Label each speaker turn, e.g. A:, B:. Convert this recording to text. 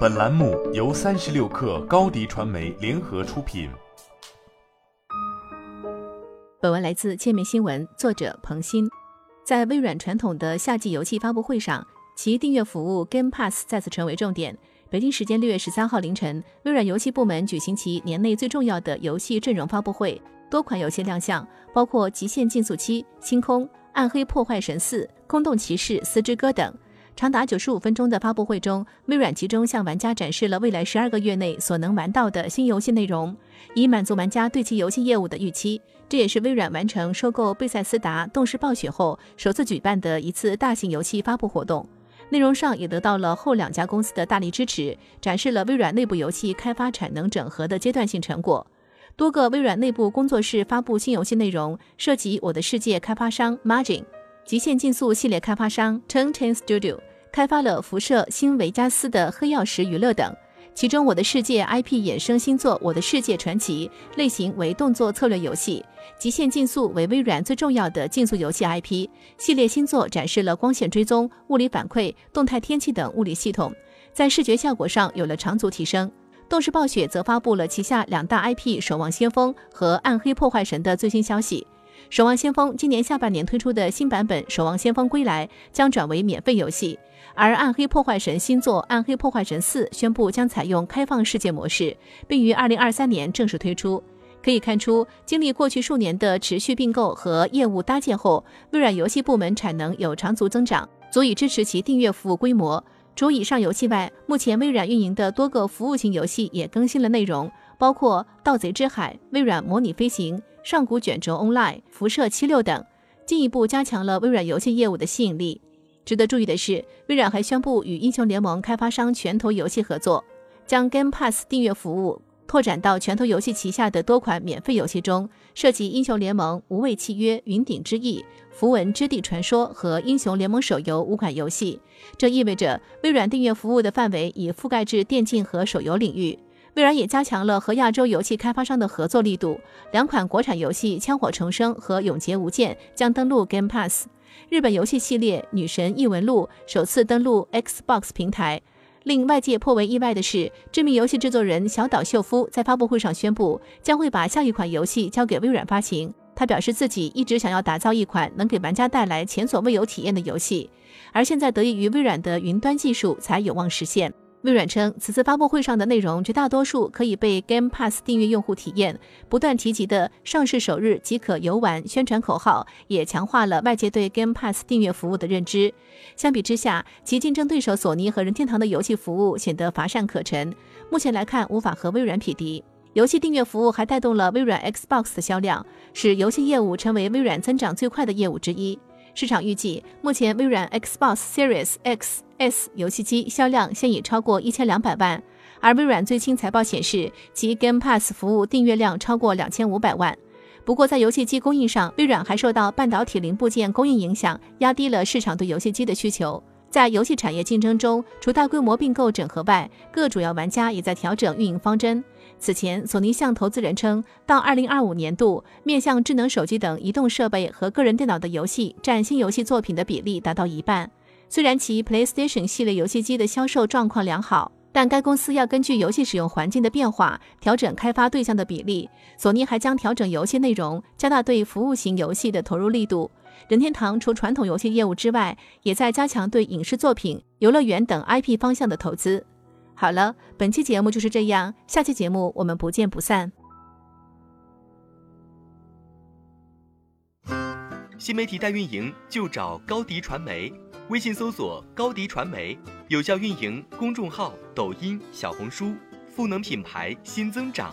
A: 本栏目由三十六氪高低传媒联合出品。
B: 本文来自界面新闻，作者彭鑫。在微软传统的夏季游戏发布会上，其订阅服务 Game Pass 再次成为重点。北京时间六月十三号凌晨，微软游戏部门举行其年内最重要的游戏阵容发布会，多款游戏亮相，包括《极限竞速七》、《星空》、《暗黑破坏神四》、《空洞骑士：四之歌》等。长达九十五分钟的发布会中，微软集中向玩家展示了未来十二个月内所能玩到的新游戏内容，以满足玩家对其游戏业务的预期。这也是微软完成收购贝塞斯达、动视暴雪后首次举办的一次大型游戏发布活动。内容上也得到了后两家公司的大力支持，展示了微软内部游戏开发产能整合的阶段性成果。多个微软内部工作室发布新游戏内容，涉及《我的世界》开发商 Margin、极限竞速系列开发商 Turn Ten Studio。开发了辐射、新维加斯的黑曜石娱乐等，其中《我的世界》IP 衍生新作《我的世界传奇》类型为动作策略游戏，《极限竞速》为微软最重要的竞速游戏 IP 系列新作，展示了光线追踪、物理反馈、动态天气等物理系统，在视觉效果上有了长足提升。动视暴雪则发布了旗下两大 IP《守望先锋》和《暗黑破坏神》的最新消息。《守望先锋》今年下半年推出的新版本《守望先锋归来》将转为免费游戏，而《暗黑破坏神》新作《暗黑破坏神四》宣布将采用开放世界模式，并于二零二三年正式推出。可以看出，经历过去数年的持续并购和业务搭建后，微软游戏部门产能有长足增长，足以支持其订阅服务规模。除以上游戏外，目前微软运营的多个服务型游戏也更新了内容，包括《盗贼之海》、微软模拟飞行。上古卷轴 Online、辐射七六等，进一步加强了微软游戏业务的吸引力。值得注意的是，微软还宣布与英雄联盟开发商拳头游戏合作，将 Game Pass 订阅服务拓展到拳头游戏旗下的多款免费游戏中，涉及英雄联盟、无畏契约、云顶之弈、符文之地传说和英雄联盟手游五款游戏。这意味着微软订阅服务的范围已覆盖至电竞和手游领域。微软也加强了和亚洲游戏开发商的合作力度，两款国产游戏《枪火重生》和《永劫无间》将登陆 Game Pass。日本游戏系列《女神异闻录》首次登陆 Xbox 平台。令外界颇为意外的是，知名游戏制作人小岛秀夫在发布会上宣布，将会把下一款游戏交给微软发行。他表示自己一直想要打造一款能给玩家带来前所未有体验的游戏，而现在得益于微软的云端技术，才有望实现。微软称，此次发布会上的内容绝大多数可以被 Game Pass 订阅用户体验。不断提及的上市首日即可游玩宣传口号，也强化了外界对 Game Pass 订阅服务的认知。相比之下，其竞争对手索尼和任天堂的游戏服务显得乏善可陈。目前来看，无法和微软匹敌。游戏订阅服务还带动了微软 Xbox 的销量，使游戏业务成为微软增长最快的业务之一。市场预计，目前微软 Xbox Series X、S 游戏机销量现已超过一千两百万，而微软最新财报显示，其 Game Pass 服务订阅量超过两千五百万。不过，在游戏机供应上，微软还受到半导体零部件供应影响，压低了市场对游戏机的需求。在游戏产业竞争中，除大规模并购整合外，各主要玩家也在调整运营方针。此前，索尼向投资人称，到二零二五年度，面向智能手机等移动设备和个人电脑的游戏占新游戏作品的比例达到一半。虽然其 PlayStation 系列游戏机的销售状况良好，但该公司要根据游戏使用环境的变化调整开发对象的比例。索尼还将调整游戏内容，加大对服务型游戏的投入力度。任天堂除传统游戏业务之外，也在加强对影视作品、游乐园等 IP 方向的投资。好了，本期节目就是这样，下期节目我们不见不散。
C: 新媒体代运营就找高迪传媒，微信搜索高迪传媒，有效运营公众号、抖音、小红书，赋能品牌新增长。